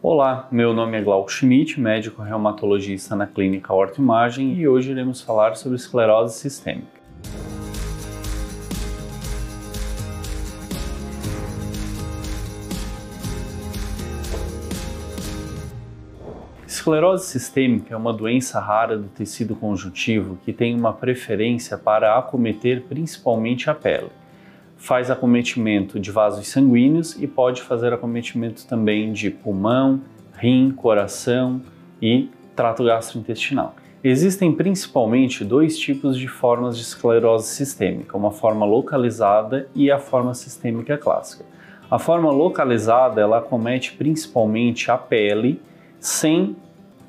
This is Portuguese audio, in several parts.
Olá, meu nome é Glauco Schmidt, médico reumatologista na clínica Horto Imagem e hoje iremos falar sobre esclerose sistêmica. Esclerose sistêmica é uma doença rara do tecido conjuntivo que tem uma preferência para acometer principalmente a pele faz acometimento de vasos sanguíneos e pode fazer acometimento também de pulmão, rim, coração e trato gastrointestinal. Existem principalmente dois tipos de formas de esclerose sistêmica, uma forma localizada e a forma sistêmica clássica. A forma localizada ela acomete principalmente a pele sem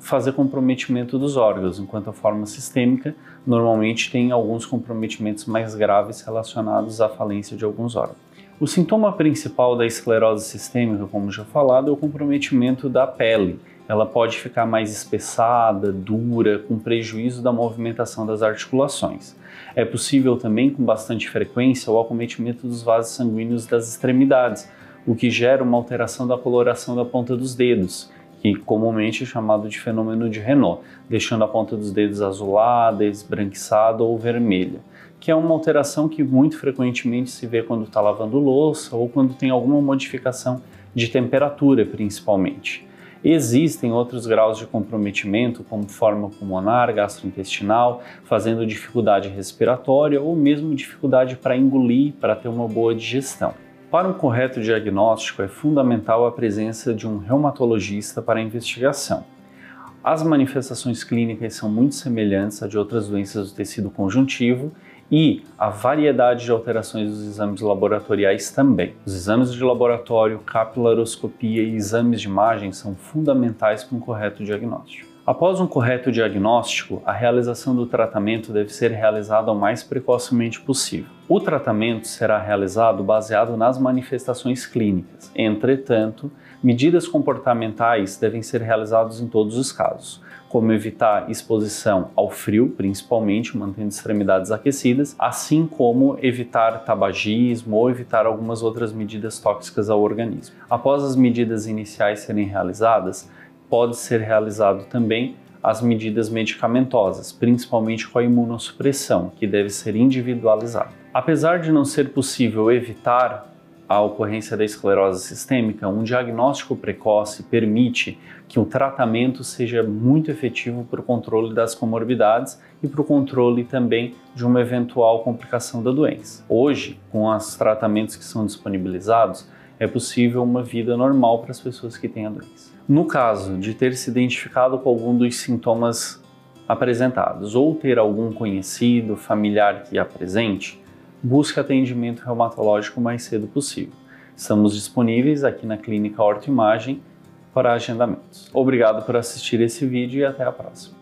fazer comprometimento dos órgãos, enquanto a forma sistêmica normalmente tem alguns comprometimentos mais graves relacionados à falência de alguns órgãos. O sintoma principal da esclerose sistêmica, como já falado, é o comprometimento da pele. Ela pode ficar mais espessada, dura, com prejuízo da movimentação das articulações. É possível também, com bastante frequência, o acometimento dos vasos sanguíneos das extremidades, o que gera uma alteração da coloração da ponta dos dedos que comumente é chamado de fenômeno de Renault, deixando a ponta dos dedos azulada, esbranquiçada ou vermelha, que é uma alteração que muito frequentemente se vê quando está lavando louça ou quando tem alguma modificação de temperatura, principalmente. Existem outros graus de comprometimento, como forma pulmonar, gastrointestinal, fazendo dificuldade respiratória ou mesmo dificuldade para engolir, para ter uma boa digestão. Para um correto diagnóstico, é fundamental a presença de um reumatologista para a investigação. As manifestações clínicas são muito semelhantes a de outras doenças do tecido conjuntivo e a variedade de alterações dos exames laboratoriais também. Os exames de laboratório, capilaroscopia e exames de imagem são fundamentais para um correto diagnóstico. Após um correto diagnóstico, a realização do tratamento deve ser realizada o mais precocemente possível. O tratamento será realizado baseado nas manifestações clínicas. Entretanto, medidas comportamentais devem ser realizadas em todos os casos, como evitar exposição ao frio, principalmente mantendo extremidades aquecidas, assim como evitar tabagismo ou evitar algumas outras medidas tóxicas ao organismo. Após as medidas iniciais serem realizadas, pode ser realizado também as medidas medicamentosas, principalmente com a imunossupressão, que deve ser individualizada. Apesar de não ser possível evitar a ocorrência da esclerose sistêmica, um diagnóstico precoce permite que o tratamento seja muito efetivo para o controle das comorbidades e para o controle também de uma eventual complicação da doença. Hoje, com os tratamentos que são disponibilizados, é possível uma vida normal para as pessoas que têm a doença. No caso de ter se identificado com algum dos sintomas apresentados ou ter algum conhecido, familiar que apresente, busque atendimento reumatológico o mais cedo possível. Estamos disponíveis aqui na Clínica Horto Imagem para agendamentos. Obrigado por assistir esse vídeo e até a próxima.